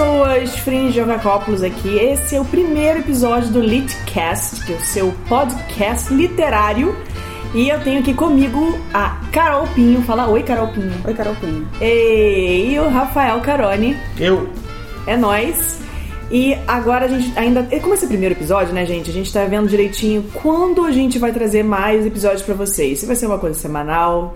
pessoas, Fringe Jogacópolis aqui. Esse é o primeiro episódio do Litcast, que é o seu podcast literário. E eu tenho aqui comigo a Carol Pinho. Fala oi, Carol Pinho. Oi, Carol Pinho. E o Rafael Caroni. Eu. É nós. E agora a gente ainda. Como esse é o primeiro episódio, né, gente? A gente tá vendo direitinho quando a gente vai trazer mais episódios pra vocês. Se vai ser uma coisa semanal,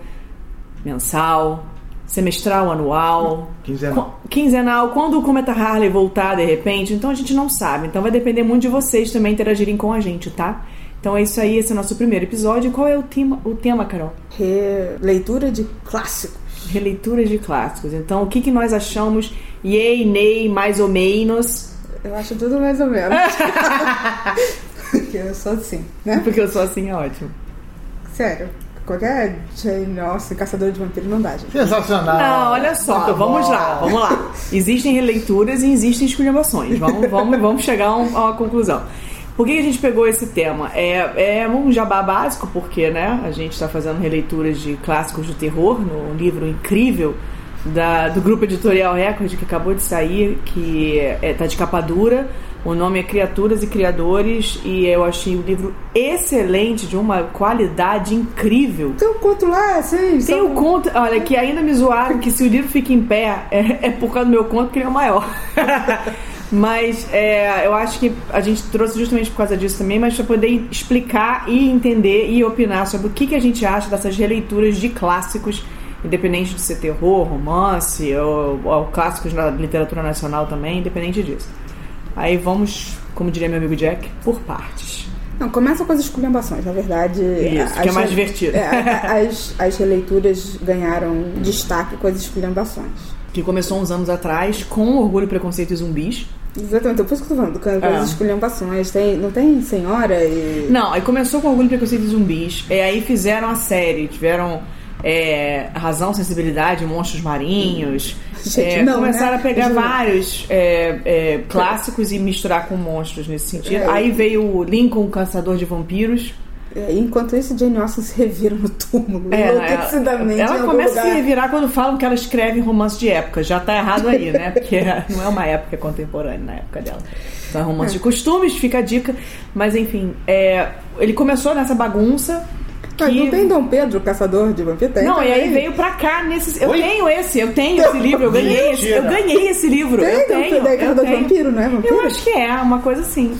mensal, semestral, anual, Quinzenal. qu- quinzenal, quando o Cometa Harley voltar de repente, então a gente não sabe. Então vai depender muito de vocês também interagirem com a gente, tá? Então é isso aí, esse é o nosso primeiro episódio. Qual é o tema, o tema Carol? Releitura de clássicos. Releituras de clássicos. Então, o que, que nós achamos? Yay, nay, mais ou menos? Eu acho tudo mais ou menos. Porque eu sou assim, né? Porque eu sou assim, é ótimo. Sério. Qualquer Jane Austen, caçador de vampiro, não dá, gente. Sensacional. Não, olha só, Muito vamos bom. lá, vamos lá. Existem releituras e existem esculhambações. Vamos, vamos, vamos chegar a, um- a uma conclusão. Por que que a gente pegou esse tema? É, é um jabá básico, porque né, a gente está fazendo releituras de clássicos do terror, no livro incrível da- do grupo editorial Record, que acabou de sair, que está de capa dura. O nome é Criaturas e Criadores, e eu achei o livro excelente, de uma qualidade incrível. Tem um conto lá, assim. Tem o conto, olha, que ainda me zoaram que se o livro fica em pé é, é por causa do meu conto que ele é o maior. mas é, eu acho que a gente trouxe justamente por causa disso também, mas para poder explicar e entender e opinar sobre o que, que a gente acha dessas releituras de clássicos, independente de ser terror, romance ou, ou clássicos na literatura nacional também, independente disso. Aí vamos, como diria meu amigo Jack, por partes. Não, começa com as esculhambações, na verdade. Isso, que é mais divertido. é, as, as releituras ganharam destaque com as esculhambações. Que começou uns anos atrás com Orgulho, Preconceito e Zumbis. Exatamente, por isso que eu tô falando, com É. as esculhambações. Tem, não tem senhora e. Não, aí começou com Orgulho, Preconceito e Zumbis. E aí fizeram a série. Tiveram é, Razão, Sensibilidade, Monstros Marinhos. Gente, É, não, começaram né? a pegar Juro. vários é, é, clássicos e misturar com monstros nesse sentido. É. Aí veio o Lincoln, Caçador de Vampiros. É, enquanto isso, Jane Austen se revira no túmulo, É, ela algum começa a se lugar. revirar quando falam que ela escreve romance de época. Já tá errado aí, né? Porque não é uma época contemporânea na época dela. Então é romance de costumes, fica a dica. Mas enfim, ele começou nessa bagunça. Que... não tem Dom Pedro, caçador de vampiro? Tem Não, e aí também. veio pra cá nesse. Eu Oi? tenho esse, eu tenho esse livro, eu ganhei esse. Eu ganhei esse livro. Tem, eu Dom tenho. Pedro, é eu caçador de tenho. vampiro, não é vampiro? Eu acho que é, uma coisa assim.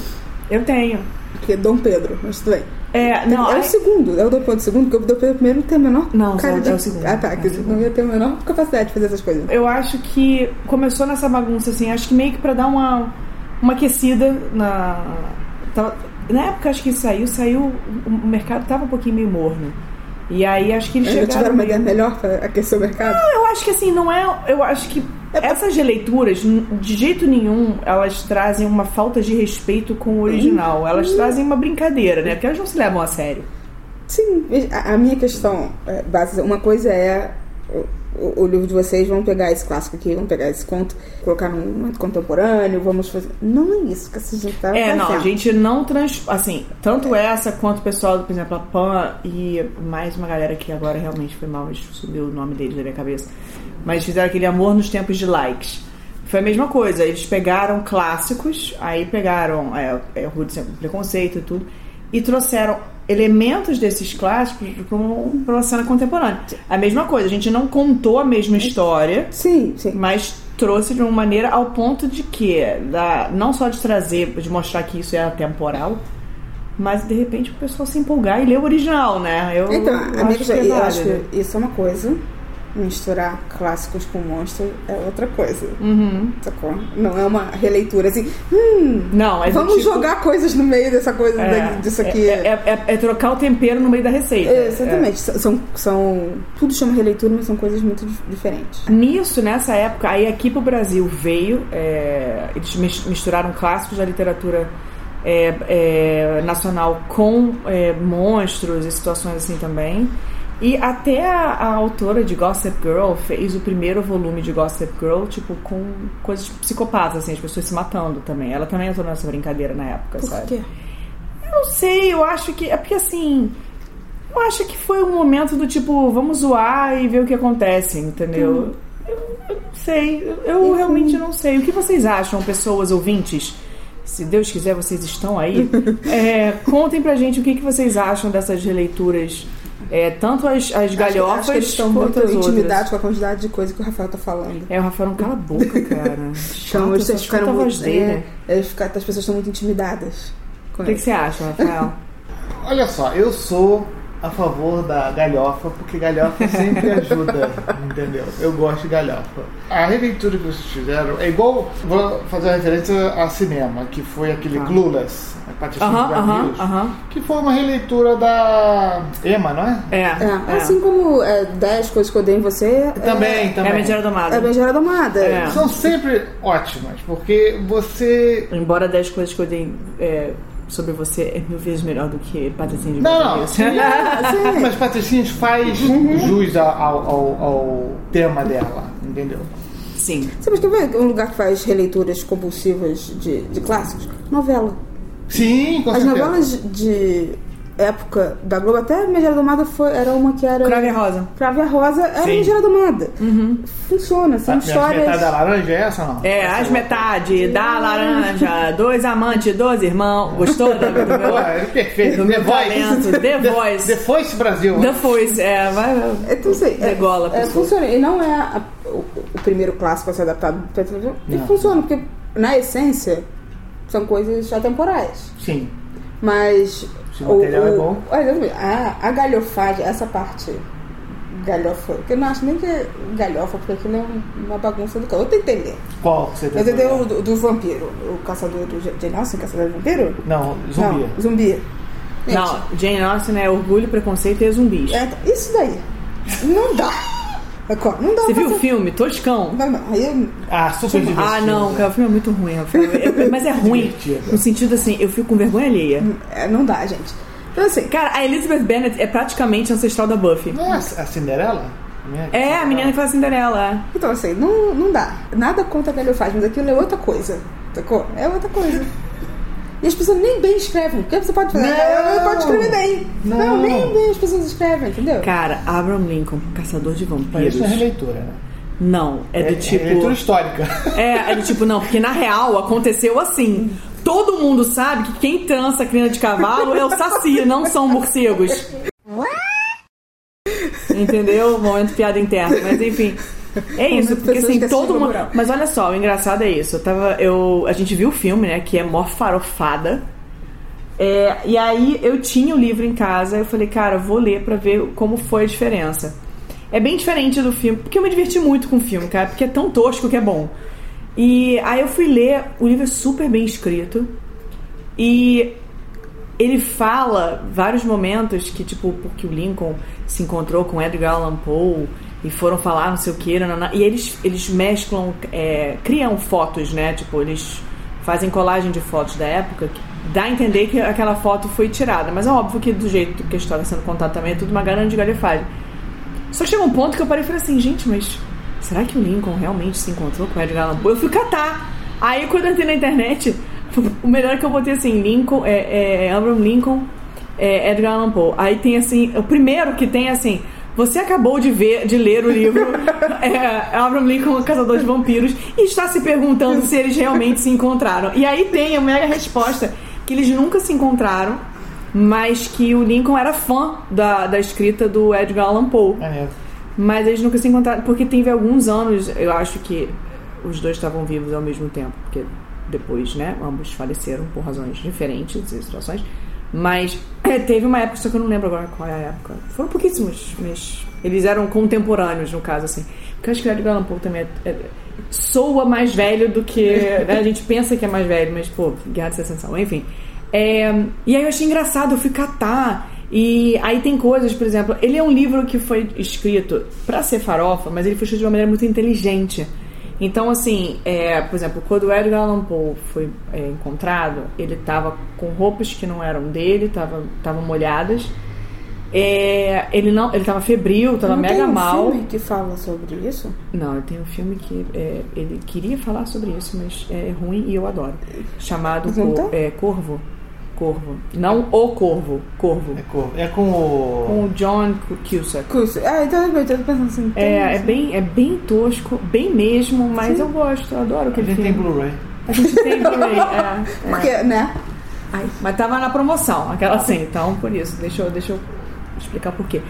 Eu tenho. Que é Dom Pedro, mas tudo bem. É, não, é aí- o segundo, é o Dom Pedro II, porque o Dom Pedro I não tem a menor Não, cara é o- de... é o segundo, Ah, tá, é o que segundo. não ia ter a menor capacidade de fazer essas coisas. eu acho que começou nessa bagunça, assim, acho que meio que pra dar uma, uma aquecida na. tava- na época acho que saiu, saiu. O mercado tava um pouquinho meio morno. E aí acho que eles Ainda chegaram. tiveram uma meio- ideia melhor pra aquecer o mercado? Eu acho que assim, não é. Eu acho que essas releituras, de jeito nenhum, elas trazem uma falta de respeito com o original. Elas trazem uma brincadeira, né? Porque elas não se levam a sério. Sim, a, a minha questão, é, base, uma coisa é o, o- o livro de vocês, vão pegar esse clássico aqui, vão pegar esse conto, colocar num momento contemporâneo, vamos fazer. Não é isso que essa gente tá É, não, a fazendo. gente não trans. Assim, tanto essa quanto o pessoal, por exemplo, a Pan e mais uma galera que agora realmente foi mal, subiu o nome deles da minha cabeça. Mas fizeram aquele amor nos tempos de likes. Foi a mesma coisa, eles pegaram clássicos, aí pegaram é, é, Rude Sem Preconceito e tudo, e trouxeram elementos desses clássicos para uma cena contemporânea. A mesma coisa, a gente não contou a mesma história, Sim, sim. mas trouxe de uma maneira ao ponto de que da, não só de trazer, de mostrar que isso é temporal, mas de repente o pessoal se empolgar e ler o original, né? Eu, Então, eu a minha acho que é eu acho que isso é uma coisa, misturar clássicos com monstro é outra coisa. Uhum. Sacou? Não é uma releitura assim, hum, Não, é vamos tipo- jogar coisas no meio dessa coisa, é, disso aqui. É, é- é- é trocar o tempero no meio da receita. É, exatamente. São, são. Tudo chama releitura, mas são coisas muito dif- diferentes. Nisso, nessa época, aí aqui pro Brasil veio, é, eles mis- misturaram clássicos da literatura é, é, nacional com é, monstros e situações assim também. E até a, a autora de Gossip Girl fez o primeiro volume de Gossip Girl, tipo, com coisas psicopatas, assim, as pessoas se matando também. Ela também entrou nessa brincadeira na época, Por sabe? quê? Eu não sei, eu acho que. É porque assim. Eu acho que foi um momento do tipo, vamos zoar e ver o que acontece, entendeu? Eu não sei, eu realmente não sei. O que vocês acham, pessoas ouvintes? Se Deus quiser, vocês estão aí. É, contem pra gente o que, que vocês acham dessas releituras. É, tanto as, as galhofas acho que eles estão quanto muito as outras. intimidados com a quantidade de coisa que o Rafael tá falando. É, o Rafael não cala a boca, cara. Então, só ficaram muito. voz dele. É, eles ficaram- as pessoas estão muito intimidadas. com O que, que você acha, Rafael? Olha só, eu sou a favor da galhofa, porque galhofa sempre ajuda, entendeu? Eu gosto de galhofa. A releitura que vocês fizeram é igual, vou fazer uma referência a cinema, que foi aquele Ah. Clueless, a Patricia Aham, aham, Gabriels, aham. que foi uma releitura da Emma, não é? É, É, Assim como é, 10 coisas que eu odeio em você. Também, é, É a também. Mentira Domada. É bem gerada amada. É. São sempre ótimas, porque você Embora 10 coisas que eu dei é, sobre você é mil vezes melhor do que Patricinha de Não. Hills. Sim. Mas Patricinhas faz jus ao, ao- ao tema dela, entendeu? Sim. Sabe que ver um lugar que faz releituras compulsivas de, de clássicos? Novela. Sim, com As certeza. novelas de época da Globo, até Megera Domada foi, era uma que era. Crave Rosa. Crave Rosa era Sim. Megera Domada. Funciona, são A minha histórias. metade da laranja é essa ou não? É, as metade da laranja, dois amantes, dois irmãos. Gostou do, do Pô, meu, é perfeito. do meu The Voice. talento? The Voice. The Voice Brasil. The Voice, é, vai. Então, assim, é, Degola a é, funciona. E não é a- o, o primeiro clássico a ser adaptado pra televisão. E Não. funciona, porque na essência são coisas atemporais. Sim. Mas. Se o material é bom. Olha, a, a galhofagem, essa parte galhofa, que eu não acho nem que é galhofa, porque aquilo é um- uma bagunça do cão. Eu tô entendendo. Qual que você Eu tem? entendi o do, do vampiro, o caçador do Jane Austen, caçador de vampiro? Não, zumbi. Não, zumbi. Gente, Não, Jane Austen é orgulho, preconceito e zumbis. é, isso daí. Não dá. Não dá Você viu o filme? Toscão? Não, não. Aí eu, Ah, super divertido. Ah, não, cara, o filme é muito ruim. É- mas é ruim Divertido. no sentido assim, eu fico com vergonha alheia. é, não dá, gente. Então, assim, Cara, a Elizabeth Bennet é praticamente ancestral da Buffy. Não é a Cinderela? É, a menina que faz Cinderela. é. então, assim não, não dá. Nada contra a galhofagem, mas aquilo é outra coisa. Sacou? É outra coisa. E as pessoas nem bem escrevem. Porque você pode fazer. Não. Ela pode escrever bem. Não. nem bem as pessoas escrevem, entendeu? Cara, Abraham Lincoln, caçador de vampiros. isso não é releitura, né? Não, é do tipo. releitura histórica. É, é do tipo, não, porque na real aconteceu assim. Todo mundo sabe que quem trança crina de cavalo é o saci, não são morcegos. Entendeu? Momento piada interna, mas enfim. É isso, porque assim, todo mundo. Moral. Mas olha só, o engraçado é isso. Eu tava. Eu, a gente viu o filme, né? Que é mó farofada. É, e aí eu tinha o livro em casa, eu falei, cara, vou ler pra ver como foi a diferença. É bem diferente do filme, porque eu me diverti muito com o filme, cara, porque é tão tosco que é bom. E aí eu fui ler, o livro é super bem escrito. E ele fala vários momentos que, tipo, porque o Lincoln se encontrou com Edgar Allan Poe e foram falar não sei o que, nanana, e eles, eles mesclam, é, criam fotos, né? Tipo, eles fazem colagem de fotos da época que dá a entender que aquela foto foi tirada, mas é óbvio que do jeito que a história sendo contada também é tudo uma grande galhofagem. Só chegou um ponto que eu parei e falei assim, gente, mas será que o Lincoln realmente se encontrou com o Edgar Allan Poe? Eu fui catar. Aí quando eu entrei na internet, o melhor é que eu botei assim, Lincoln, é, é Abraham Lincoln, é, Edgar Allan Poe. Aí tem assim, o primeiro que tem assim, você acabou de ver, de ler o livro é, Abraham Lincoln, Caçador de Vampiros, e está se perguntando se eles realmente se encontraram. E aí tem a mega resposta que eles nunca se encontraram, mas que o Lincoln era fã da, da escrita do Edgar Allan Poe. É mesmo. Mas eles nunca se encontraram, porque teve alguns anos, eu acho que os dois estavam vivos ao mesmo tempo, porque depois, né, ambos faleceram por razões diferentes e situações. Mas é, teve uma época, só que eu não lembro agora qual é a época. Foram pouquíssimos, mas eles eram contemporâneos, no caso, assim. Porque eu acho que o Edgar Allan Poe também é, é, soa mais velho do que. né, a gente pensa que é mais velho, mas, pô, Guerra de Secessão, enfim. É, e aí eu achei engraçado, eu fui catar. E aí tem coisas, por exemplo, ele é um livro que foi escrito pra ser farofa, mas ele foi escrito de uma maneira muito inteligente. Então, assim, é, por exemplo, quando o Edgar Allan Poe foi é, encontrado, ele tava com roupas que não eram dele, estavam molhadas. É, ele não, ele tava febril, tava não mega tem um mal. filme que fala sobre isso? Não, tem um filme que é, ele queria falar sobre isso, mas é ruim e eu adoro. Chamado tá? é, Corvo. Corvo. Não o Corvo, Corvo. É com, é com o. Com o John Cusack. Curso. Ah, então eu tô pensando assim. É, é bem, é bem tosco, bem mesmo, mas eu gosto, eu adoro A aquele gente tem filme. Blu-ray. A gente tem Blu-ray, é, é. Porque, né? Ai, mas tava na promoção, aquela assim, então por isso, deixa eu, deixa eu explicar por quê.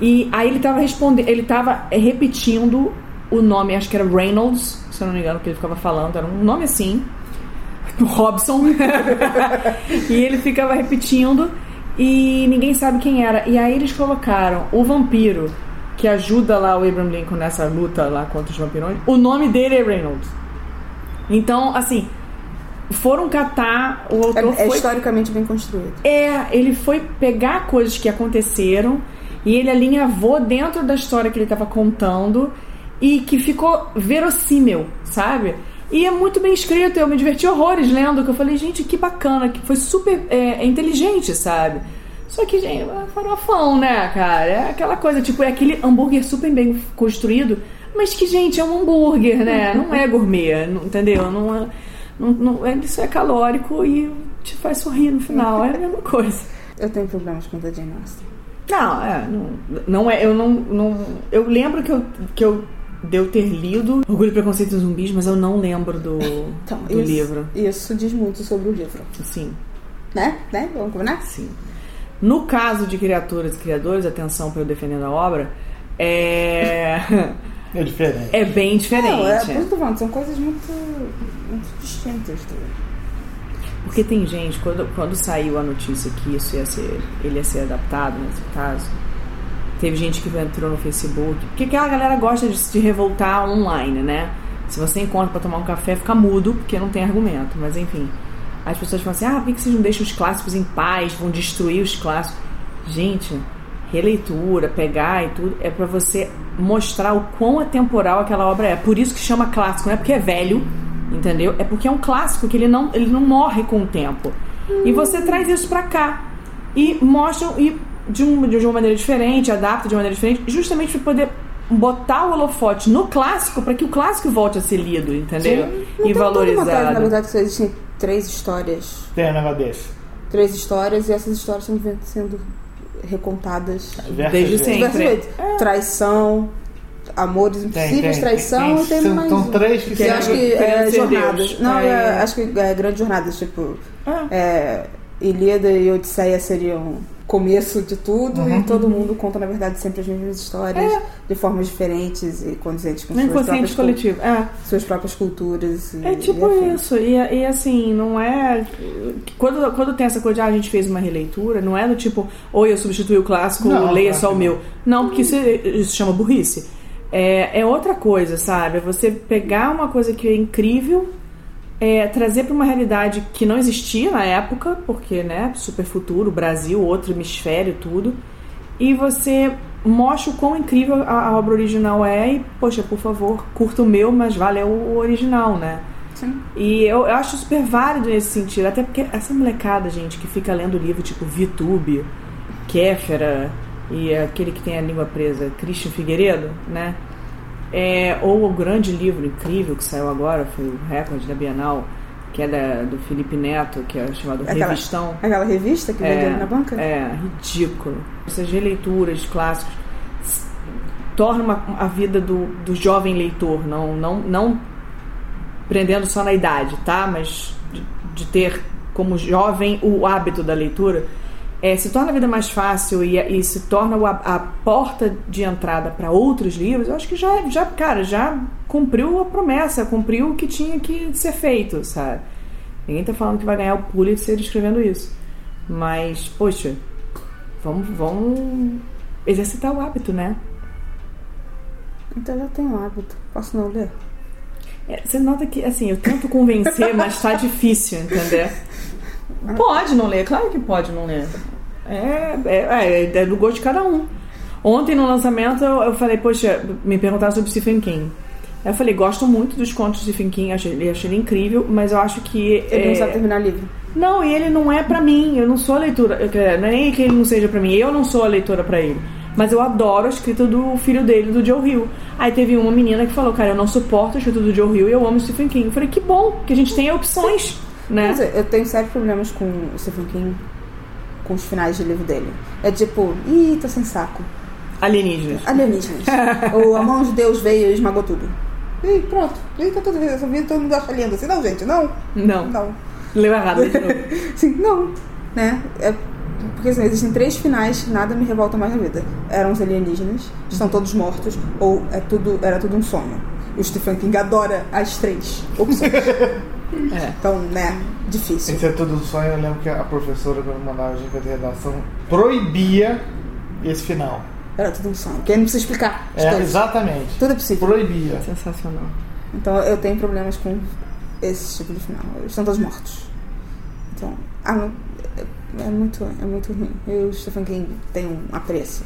E aí ele tava respondendo, ele tava eh, repetindo o nome, acho que era Reynolds, se eu não me engano, que ele ficava falando, era um nome assim, Robson. e ele ficava repetindo e ninguém sabe quem era. E aí eles colocaram o vampiro que ajuda lá o Abraham Lincoln nessa luta lá contra os vampirões. O nome dele é Reynolds. Então, assim, foram catar o autor É, é foi historicamente bem construído. é, ele foi pegar coisas que aconteceram e ele alinhavou dentro da história que ele estava contando e que ficou verossímil, sabe? E é muito bem escrito, eu me diverti horrores lendo, que eu falei, gente, que bacana, que foi super é, inteligente, sabe? Só que, gente, é farofão, né, cara? É aquela coisa, tipo, é aquele hambúrguer super bem construído, mas que, gente, é um hambúrguer, né? Não é gourmet, não- entendeu? Não é, não, não, é- isso é calórico e te faz sorrir no final, é a mesma coisa. Eu tenho problemas com a Jane Austen. Não, é, não, não é, eu não, não, eu lembro que eu, que eu de eu ter lido Orgulho, Preconceito e Zumbis, mas eu não lembro do, Então, do isso, livro, Isso diz muito sobre o livro. sim, Né? Né? Vamos combinar? sim. No caso de Criaturas e Criadores, atenção para eu defendendo a obra, é, É diferente. é bem diferente. Não, é por isso falando, são coisas muito, muito distintas. Porque tem gente, quando, quando saiu a notícia que isso ia ser, ele ia ser adaptado nesse caso, teve gente que entrou no Facebook, porque aquela galera gosta de se revoltar online, né? Se você encontra pra tomar um café, fica mudo, porque não tem argumento, mas enfim. As pessoas falam assim, ah, por que vocês não deixam os clássicos em paz, vão destruir os clássicos? Gente, releitura, pegar e tudo, é pra você mostrar o quão atemporal aquela obra é. Por isso que chama clássico, não é porque é velho, entendeu? É porque é um clássico que ele não, ele não morre com o tempo. E você traz isso pra cá e mostra e de, um, de uma maneira diferente, adapta de uma maneira diferente, justamente para poder botar o holofote no clássico para que o clássico volte a ser lido, entendeu? Não e tem toda uma tese, na valorizado. verdade, que só existem três histórias. Tem um negócio desse. Três histórias e essas histórias estão sendo recontadas Diversas Desde sempre. vezes. Traição, amores impossíveis, tem. traição Tem- e tem são- mais são um. três que eu querem- acho que é jornadas. Deus. Não, É. é, acho que é grandes jornadas, tipo Ah. é, Ilíada e Odisseia seriam começo de tudo Uhum. e todo mundo conta na verdade sempre as mesmas histórias de formas diferentes e condizentes com No suas inconsciente próprias, coletivo. É. suas próprias culturas. E, É tipo e isso, e, e assim, não é. Quando, quando tem essa coisa de ah, a gente fez uma releitura, não é do tipo, oi, eu substituí o clássico, Não, leia só o meu. Não, porque isso, isso chama burrice. É, é outra coisa, sabe? É você pegar uma coisa que é incrível, é, trazer para uma realidade que não existia na época, porque, né, super futuro, Brasil, outro hemisfério, tudo, e você mostra o quão incrível a, a obra original é e, poxa, por favor, curta o meu, mas valeu o original, né? Sim. E eu, eu acho super válido nesse sentido, até porque essa molecada, gente, que fica lendo livro tipo VTube, Kéfera e aquele que tem a língua presa, Christian Figueiredo, né? É, ou o grande livro incrível que saiu agora, foi o recorde da Bienal, que é da, do Felipe Neto, que é chamado Aquela- Revistão. Aquela revista que venderam na banca? É, ridículo. Essas releituras clássicos tornam uma- a vida do, do jovem leitor, não, não, não prendendo só na idade, tá? Mas de, de ter como jovem o hábito da leitura, é, se torna a vida mais fácil e, e se torna a, a porta de entrada para outros livros, eu acho que já, já, cara, já cumpriu a promessa, cumpriu o que tinha que ser feito, sabe? Ninguém tá falando que vai ganhar o Pulitzer escrevendo isso. Mas, poxa, vamos, vamos exercitar o hábito, né? Então eu tenho hábito. Posso não ler? É, você nota que, assim, eu tento convencer, mas tá difícil, entendeu? Pode não ler, claro que pode não ler. É, é, é, é do gosto de cada um. Ontem no lançamento eu, eu falei, poxa, me perguntaram sobre Stephen King. Eu falei, gosto muito dos contos de Stephen King, achei, achei ele incrível, mas eu acho que. Ele é, não sabe terminar livro. Não, e ele não é pra mim. Eu não sou a leitura. Não é nem que ele não seja pra mim. Eu não sou a leitora pra ele. Mas eu adoro a escrita do filho dele, do Joe Hill. Aí teve uma menina que falou, cara, eu não suporto a escrita do Joe Hill e eu amo Stephen King. Eu falei, que bom que a gente tem opções. né? Mas eu- eu tenho sérios problemas com o Stephen King, com os finais de livro dele. É tipo, ih, tô sem saco. Alienígenas. Alienígenas. Ou a mão de Deus veio e esmagou tudo. Ih, pronto. Ih, tá tudo resolvido, todo mundo acha lindo assim. Não, gente, não. Não. Não. Leu errado de novo. Sim, não. Né? É, porque assim, existem três finais que nada me revolta mais na vida. Eram os alienígenas, estão todos mortos, ou é tudo, era tudo um sonho. E o Stephen King adora as três opções. É. Então, né, difícil. Esse é tudo um sonho. Eu lembro que a professora, quando mandava a gente fazer redação, proibia esse final. Era tudo um sonho. Porque aí não precisa explicar. É, coisas. exatamente. Tudo é possível. Proibia. Sensacional. Então eu tenho problemas com esse tipo de final. Eles estão todos mortos. Então, ah, é, é muito, é muito ruim. Eu, o Stephen King, tem um apreço.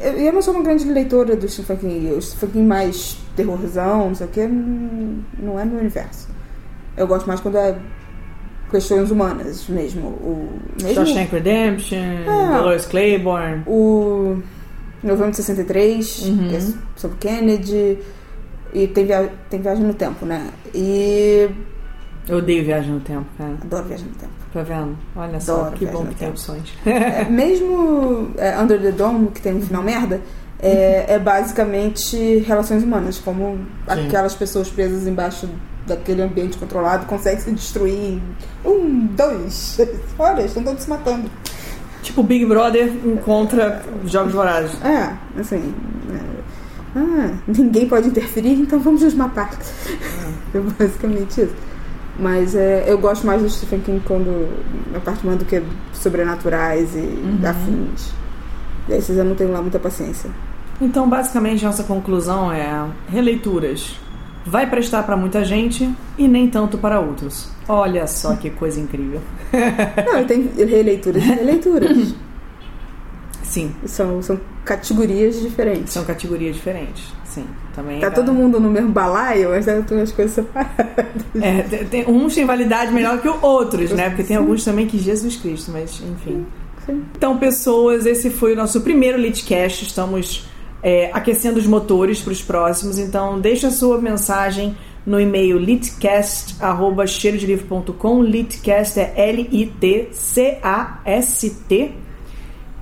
Eu, eu não sou uma grande leitora do Stephen King. O Stephen King mais terrorzão, não sei o que, não, não é meu universo. Eu gosto mais quando é questões humanas mesmo. O, mesmo Shawshank Redemption, Ah. Dolores Claiborne. o Novembro de 63, Uhum. que é sobre Kennedy. E tem, via tem Viagem no Tempo, né? E Eu odeio Viagem no Tempo, cara. Adoro Viagem no Tempo. Tá vendo? Olha só, Adoro que bom que tem opções. É, mesmo é, Under the Dome, que tem um final merda, é, é basicamente relações humanas, como Sim. aquelas pessoas presas embaixo daquele ambiente controlado conseguem se destruir em um, dois. Estão todos se matando. tipo, Big Brother encontra Jogos Vorazes. É, assim. é, ah, ninguém pode interferir, então vamos nos matar. É basicamente isso. Mas é, eu gosto mais do Stephen King quando a parte mais do que sobrenaturais e afins. Desses eu não tenho lá muita paciência. Então, basicamente, nossa conclusão é: releituras. Vai prestar para muita gente e nem tanto para outros. Olha só que coisa incrível. Não, tem releituras e releituras. Sim, são, são categorias diferentes. são categorias diferentes. Sim, também. Tá é- todo mundo no mesmo balaio, mas tem umas coisas separadas. É, tem, tem- uns têm validade melhor que outros, né? Porque tem alguns também que Jesus Cristo, mas enfim. Sim. Então, pessoas, esse foi o nosso primeiro Litcast. Estamos é, aquecendo os motores para os próximos. Então, deixa a sua mensagem no e-mail litcast.com. Litcast é L-I-T-C-A-S-T.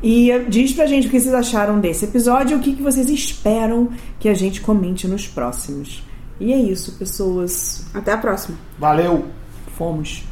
E diz pra gente o que vocês acharam desse episódio e o que, que vocês esperam que a gente comente nos próximos. E é isso, pessoas. Até a próxima. Valeu! Fomos.